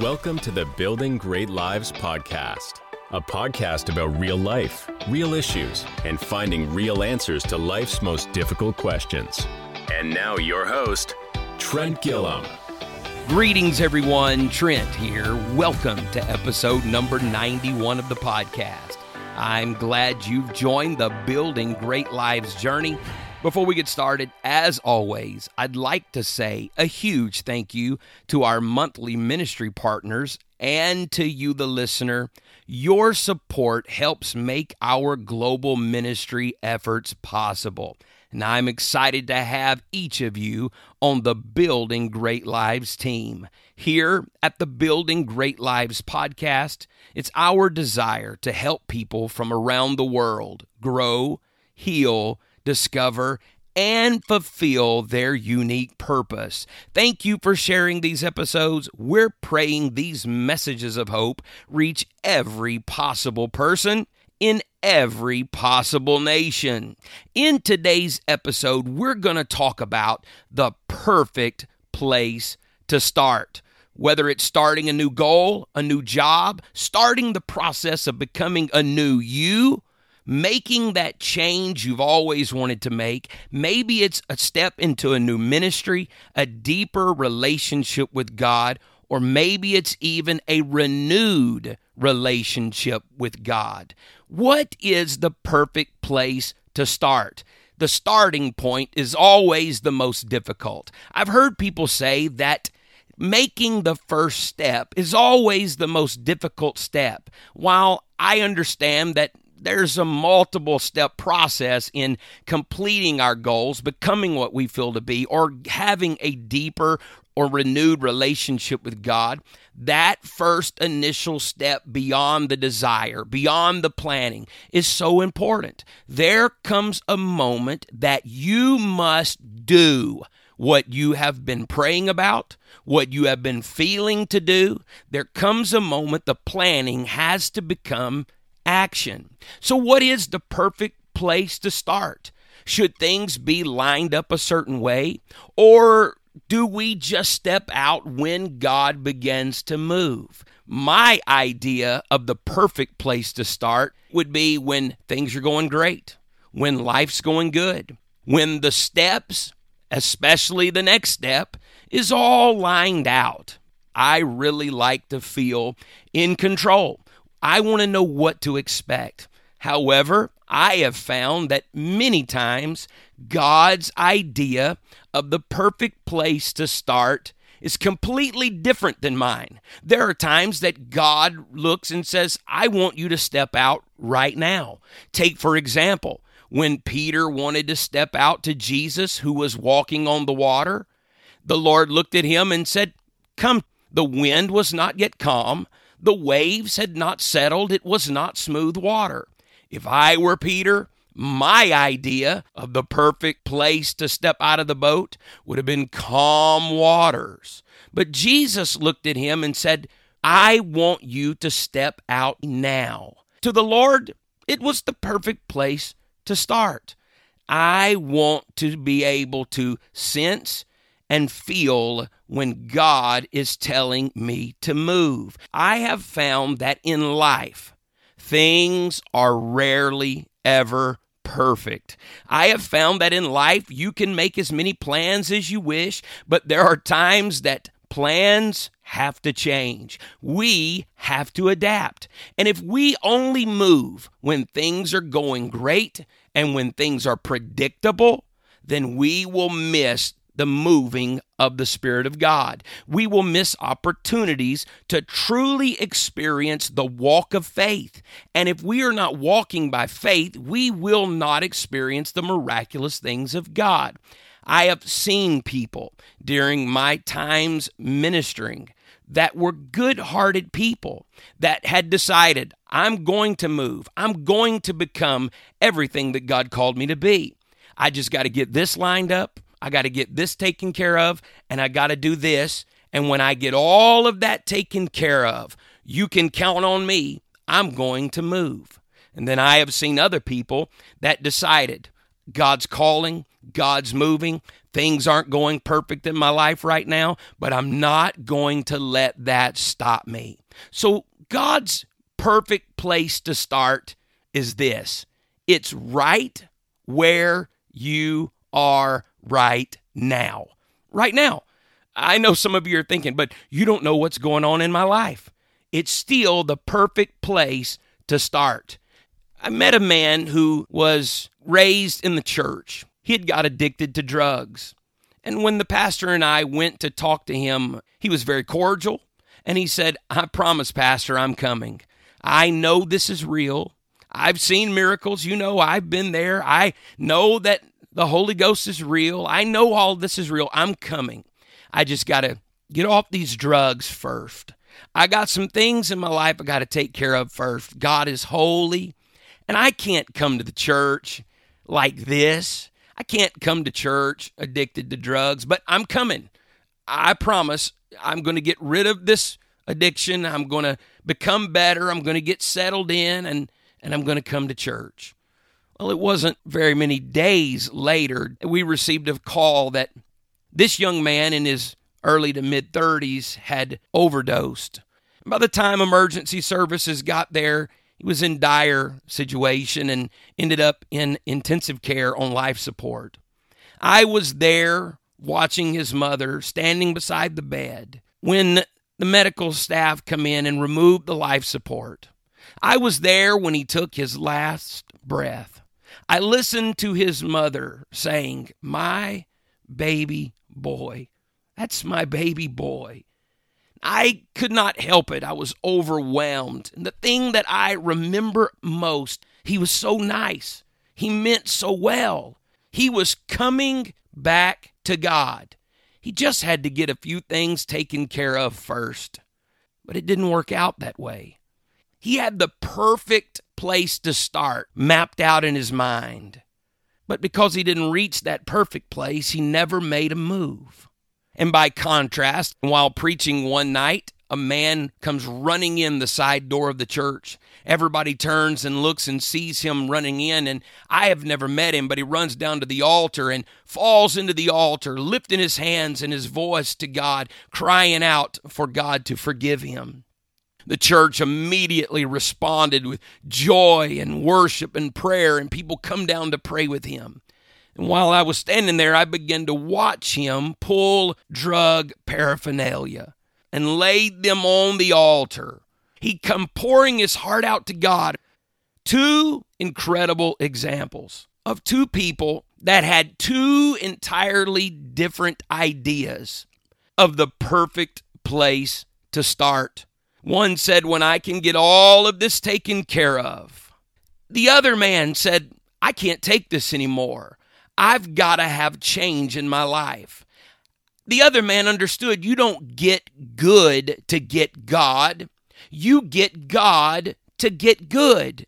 Welcome to the Building Great Lives podcast, a podcast about real life, real issues, and finding real answers to life's most difficult questions. And now, your host, Trent Gilliam. Greetings, everyone. Trent here. Welcome to episode number 91 of the podcast. I'm glad you've joined the Building Great Lives journey. Before we get started, as always, I'd like to say a huge thank you to our monthly ministry partners and to you, the listener. Your support helps make our global ministry efforts possible. And I'm excited to have each of you on the Building Great Lives team. Here at the Building Great Lives podcast, it's our desire to help people from around the world grow, heal, discover, and fulfill their unique purpose. Thank you for sharing these episodes. We're praying these messages of hope reach every possible person in every possible nation. In today's episode, we're going to talk about the perfect place to start. Whether it's starting a new goal, a new job, starting the process of becoming a new you, making that change you've always wanted to make. Maybe it's a step into a new ministry, a deeper relationship with God, or maybe it's even a renewed relationship with God. What is the perfect place to start? The starting point is always the most difficult. I've heard people say that making the first step is always the most difficult step. While I understand that there's a multiple step process in completing our goals, becoming what we feel to be, or having a deeper or renewed relationship with God. That first initial step beyond the desire, beyond the planning, is so important. There comes a moment that you must do what you have been praying about, what you have been feeling to do. There comes a moment the planning has to become action. So, what is the perfect place to start? Should things be lined up a certain way? Or do we just step out when God begins to move? My idea of the perfect place to start would be when things are going great, when life's going good, when the steps, especially the next step, is all lined out. I really like to feel in control. I want to know what to expect. However, I have found that many times God's idea of the perfect place to start is completely different than mine. There are times that God looks and says, I want you to step out right now. Take, for example, when Peter wanted to step out to Jesus, who was walking on the water, the Lord looked at him and said, Come. The wind was not yet calm, the waves had not settled, it was not smooth water. If I were Peter, my idea of the perfect place to step out of the boat would have been calm waters. But Jesus looked at him and said, I want you to step out now. To the Lord, it was the perfect place to start. I want to be able to sense and feel when God is telling me to move. I have found that in life, things are rarely ever perfect. I have found that in life, you can make as many plans as you wish, but there are times that plans have to change. We have to adapt. And if we only move when things are going great and when things are predictable, then we will miss the moving of the Spirit of God. We will miss opportunities to truly experience the walk of faith. And if we are not walking by faith, we will not experience the miraculous things of God. I have seen people during my times ministering that were good hearted people that had decided, I'm going to move, I'm going to become everything that God called me to be. I just got to get this lined up. I got to get this taken care of, and I got to do this. And when I get all of that taken care of, you can count on me. I'm going to move. And then I have seen other people that decided, God's calling, God's moving. Things aren't going perfect in my life right now, but I'm not going to let that stop me. So, God's perfect place to start is this it's right where you are right now. Right now. I know some of you are thinking, but you don't know what's going on in my life. It's still the perfect place to start. I met a man who was raised in the church. He had got addicted to drugs. And when the pastor and I went to talk to him, he was very cordial. And he said, I promise, Pastor, I'm coming. I know this is real. I've seen miracles. You know, I've been there. I know that the Holy Ghost is real. I know all this is real. I'm coming. I just got to get off these drugs first. I got some things in my life I got to take care of first. God is holy, and I can't come to the church like this. I can't come to church addicted to drugs, but I'm coming. I promise I'm going to get rid of this addiction. I'm going to become better. I'm going to get settled in and and I'm going to come to church. Well, it wasn't very many days later we received a call that this young man in his early to mid 30s had overdosed. By the time emergency services got there, he was in dire situation and ended up in intensive care on life support. I was there watching his mother standing beside the bed when the medical staff come in and remove the life support. I was there when he took his last breath. I listened to his mother saying, "My baby boy. That's my baby boy." I could not help it. I was overwhelmed. And the thing that I remember most, he was so nice. He meant so well. He was coming back to God. He just had to get a few things taken care of first. But it didn't work out that way. He had the perfect place to start mapped out in his mind. But because he didn't reach that perfect place, he never made a move. And by contrast, while preaching one night, a man comes running in the side door of the church. Everybody turns and looks and sees him running in. And I have never met him, but he runs down to the altar and falls into the altar, lifting his hands and his voice to God, crying out for God to forgive him. The church immediately responded with joy and worship and prayer, and people come down to pray with him. And while I was standing there, I began to watch him pull drug paraphernalia and laid them on the altar. He come pouring his heart out to God. Two incredible examples of two people that had two entirely different ideas of the perfect place to start. One said, When I can get all of this taken care of. The other man said, I can't take this anymore. I've got to have change in my life. The other man understood you don't get good to get God, you get God to get good.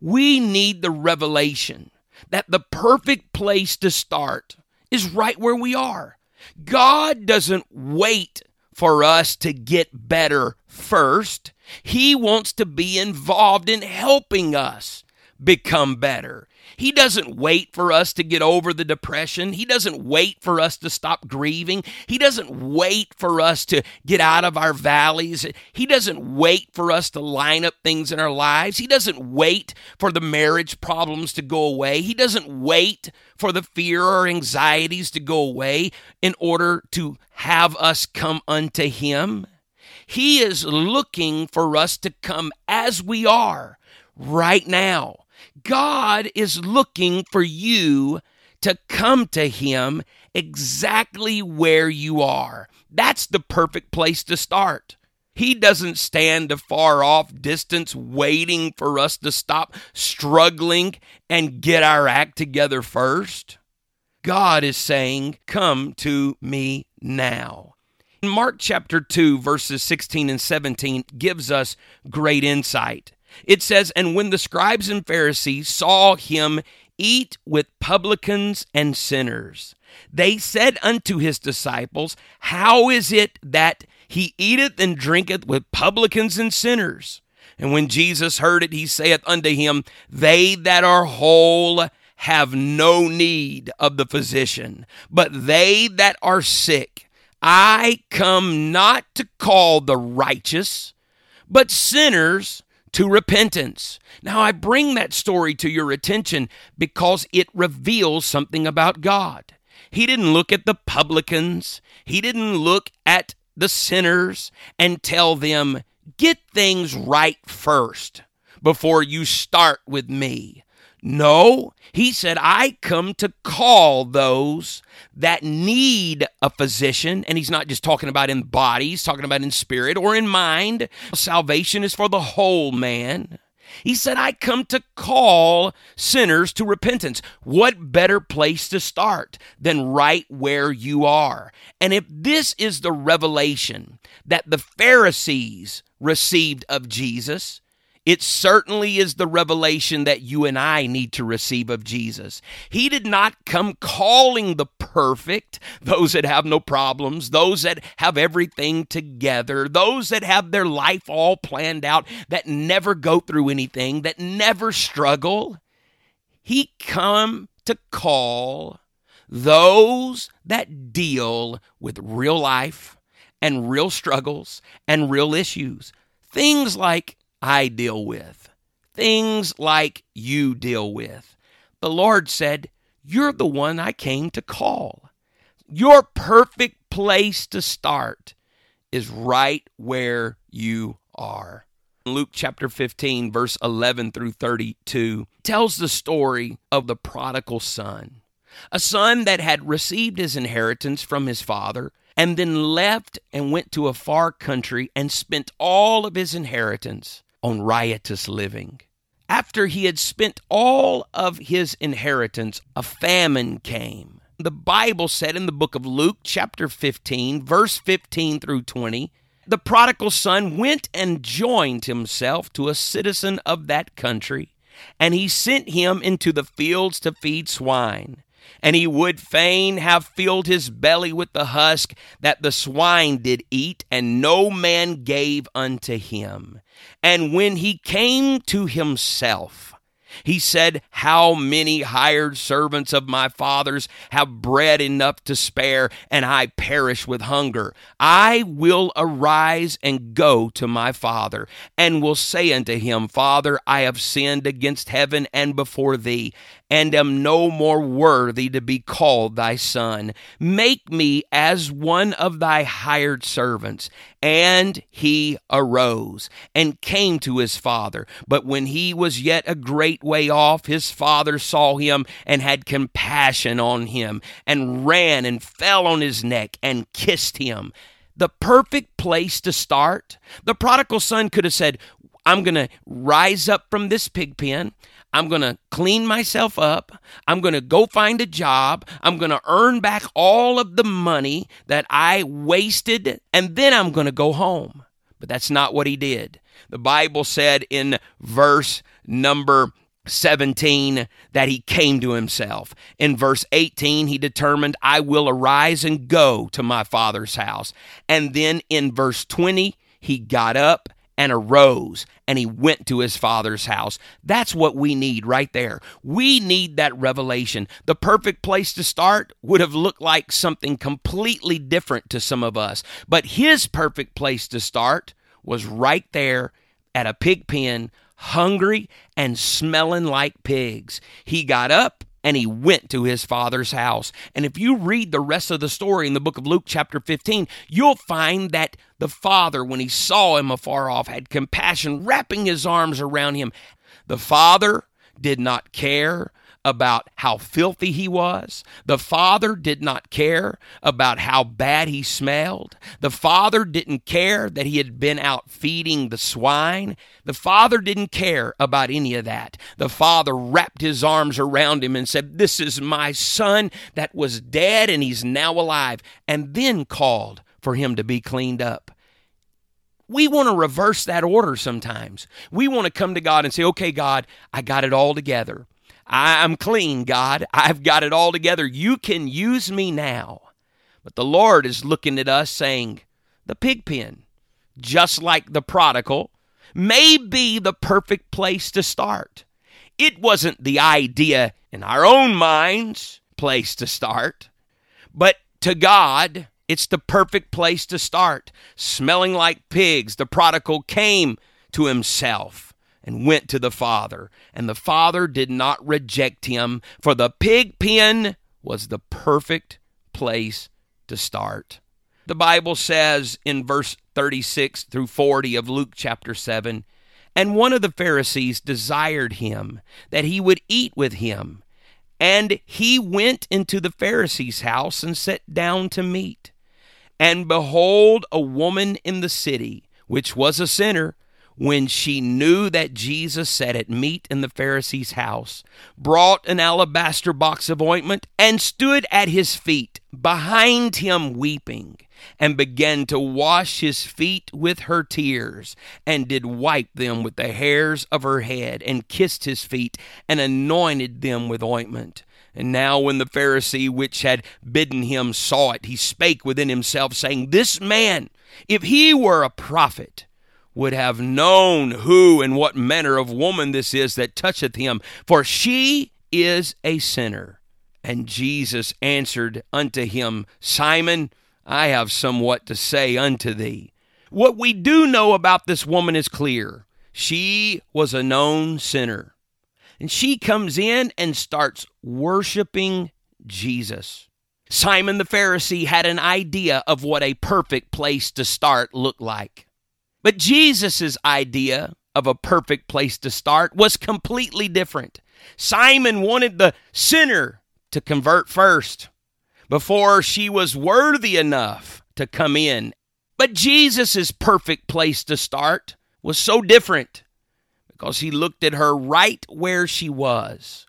We need the revelation that the perfect place to start is right where we are. God doesn't wait for us to get better first. He wants to be involved in helping us become better. He doesn't wait for us to get over the depression. He doesn't wait for us to stop grieving. He doesn't wait for us to get out of our valleys. He doesn't wait for us to line up things in our lives. He doesn't wait for the marriage problems to go away. He doesn't wait for the fear or anxieties to go away in order to have us come unto Him. He is looking for us to come as we are right now. God is looking for you to come to Him exactly where you are. That's the perfect place to start. He doesn't stand a far off distance waiting for us to stop struggling and get our act together first. God is saying, Come to me now. Mark chapter 2, verses 16 and 17 gives us great insight. It says, And when the scribes and Pharisees saw him eat with publicans and sinners, they said unto his disciples, How is it that he eateth and drinketh with publicans and sinners? And when Jesus heard it, he saith unto him, They that are whole have no need of the physician, but they that are sick. I come not to call the righteous, but sinners to repentance. Now, I bring that story to your attention because it reveals something about God. He didn't look at the publicans, He didn't look at the sinners and tell them, get things right first before you start with me. No, he said, I come to call those that need a physician. And he's not just talking about in body, he's talking about in spirit or in mind. Salvation is for the whole man. He said, I come to call sinners to repentance. What better place to start than right where you are? And if this is the revelation that the Pharisees received of Jesus, it certainly is the revelation that you and I need to receive of Jesus. He did not come calling the perfect, those that have no problems, those that have everything together, those that have their life all planned out, that never go through anything, that never struggle. He come to call those that deal with real life and real struggles and real issues. Things like I deal with, things like you deal with. The Lord said, You're the one I came to call. Your perfect place to start is right where you are. Luke chapter 15, verse 11 through 32, tells the story of the prodigal son, a son that had received his inheritance from his father and then left and went to a far country and spent all of his inheritance on riotous living. After he had spent all of his inheritance, a famine came. The Bible said in the book of Luke, chapter 15, verse 15 through 20, the prodigal son went and joined himself to a citizen of that country, and he sent him into the fields to feed swine and he would fain have filled his belly with the husk that the swine did eat, and no man gave unto him. And when he came to himself, he said, How many hired servants of my father's have bread enough to spare, and I perish with hunger? I will arise and go to my father, and will say unto him, Father, I have sinned against heaven and before thee, and am no more worthy to be called thy son. Make me as one of thy hired servants. And he arose and came to his father. But when he was yet a great way off, his father saw him and had compassion on him, and ran and fell on his neck and kissed him. The perfect place to start. The prodigal son could have said, I'm going to rise up from this pig pen. I'm going to clean myself up. I'm going to go find a job. I'm going to earn back all of the money that I wasted, and then I'm going to go home. But that's not what he did. The Bible said in verse number 17 that he came to himself. In verse 18, he determined, I will arise and go to my father's house. And then in verse 20, he got up and arose and he went to his father's house. That's what we need right there. We need that revelation. The perfect place to start would have looked like something completely different to some of us, but his perfect place to start was right there at a pig pen, hungry and smelling like pigs. He got up and he went to his father's house. And if you read the rest of the story in the book of Luke, chapter 15, you'll find that the father, when he saw him afar off, had compassion, wrapping his arms around him. The father did not care about how filthy he was. The father did not care about how bad he smelled. The father didn't care that he had been out feeding the swine. The father didn't care about any of that. The father wrapped his arms around him and said, This is my son that was dead and he's now alive, and then called for him to be cleaned up. We want to reverse that order sometimes. We want to come to God and say, Okay, God, I got it all together. I'm clean, God. I've got it all together. You can use me now. But the Lord is looking at us saying, the pig pen, just like the prodigal, may be the perfect place to start. It wasn't the idea in our own minds place to start, but to God, it's the perfect place to start. Smelling like pigs, the prodigal came to himself and went to the Father, and the Father did not reject him, for the pig pen was the perfect place to start. The Bible says in verse 36 through 40 of Luke chapter 7 And one of the Pharisees desired him that he would eat with him. And he went into the Pharisee's house and sat down to meat. And behold, a woman in the city, which was a sinner, when she knew that Jesus sat at meat in the Pharisee's house, brought an alabaster box of ointment and stood at his feet, behind him weeping, and began to wash his feet with her tears, and did wipe them with the hairs of her head, and kissed his feet, and anointed them with ointment. And now, when the Pharisee which had bidden him saw it, he spake within himself, saying, This man, if he were a prophet, would have known who and what manner of woman this is that toucheth him, for she is a sinner. And Jesus answered unto him, Simon, I have somewhat to say unto thee. What we do know about this woman is clear. She was a known sinner. And she comes in and starts worshiping Jesus. Simon the Pharisee had an idea of what a perfect place to start looked like. But Jesus' idea of a perfect place to start was completely different. Simon wanted the sinner to convert first before she was worthy enough to come in. But Jesus' perfect place to start was so different because he looked at her right where she was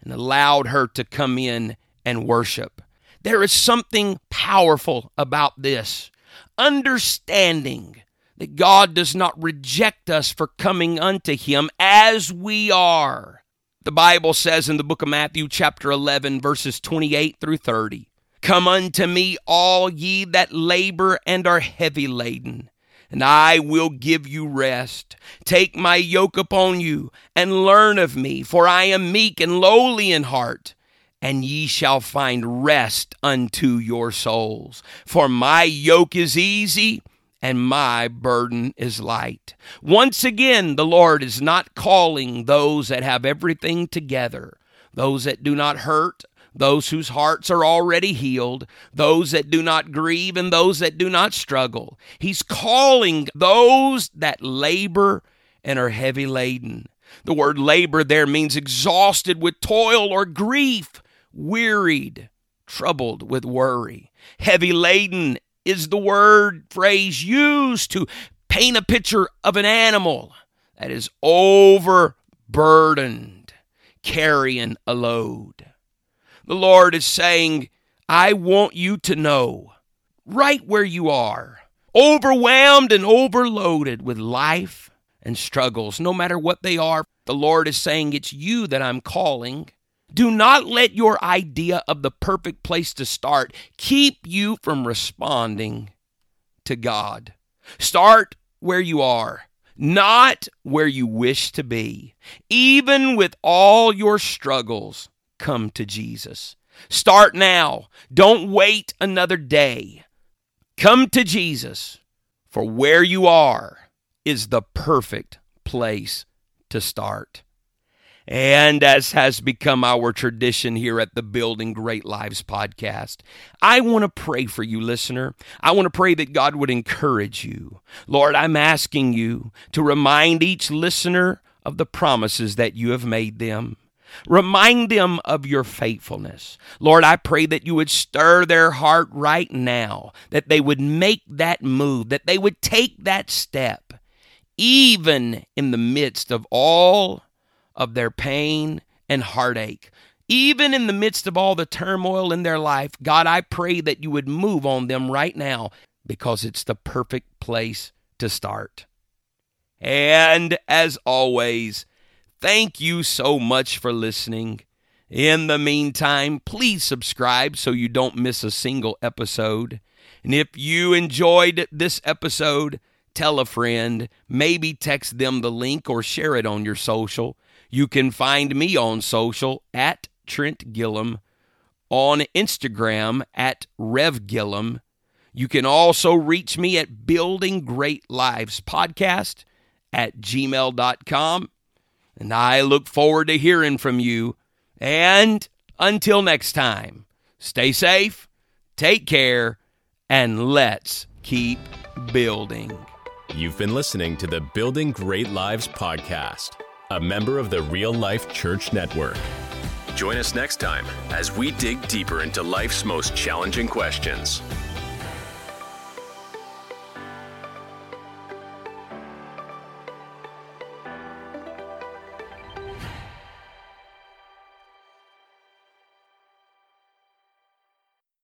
and allowed her to come in and worship. There is something powerful about this. Understanding that God does not reject us for coming unto him as we are. The Bible says in the book of Matthew, chapter 11, verses 28 through 30 Come unto me, all ye that labor and are heavy laden, and I will give you rest. Take my yoke upon you, and learn of me, for I am meek and lowly in heart. And ye shall find rest unto your souls. For my yoke is easy and my burden is light. Once again, the Lord is not calling those that have everything together, those that do not hurt, those whose hearts are already healed, those that do not grieve, and those that do not struggle. He's calling those that labor and are heavy laden. The word labor there means exhausted with toil or grief, wearied, troubled with worry. Heavy laden is the word phrase used to paint a picture of an animal that is overburdened, carrying a load. The Lord is saying, I want you to know right where you are, overwhelmed and overloaded with life and struggles, no matter what they are. The Lord is saying, It's you that I'm calling. Do not let your idea of the perfect place to start keep you from responding to God. Start where you are, not where you wish to be. Even with all your struggles, come to Jesus. Start now. Don't wait another day. Come to Jesus, for where you are is the perfect place to start. And as has become our tradition here at the Building Great Lives podcast, I want to pray for you, listener. I want to pray that God would encourage you. Lord, I'm asking you to remind each listener of the promises that you have made them. Remind them of your faithfulness. Lord, I pray that you would stir their heart right now, that they would make that move, that they would take that step, even in the midst of all of their pain and heartache. Even in the midst of all the turmoil in their life, God, I pray that you would move on them right now because it's the perfect place to start. And as always, thank you so much for listening. In the meantime, please subscribe so you don't miss a single episode. And if you enjoyed this episode, tell a friend, maybe text them the link or share it on your social. You can find me on social at Trent Gilliam, on Instagram at Rev Gilliam. You can also reach me at Building Great Lives Podcast at gmail.com. And I look forward to hearing from you. And until next time, stay safe, take care, and let's keep building. You've been listening to the Building Great Lives podcast, a member of the Real Life Church Network. Join us next time as we dig deeper into life's most challenging questions.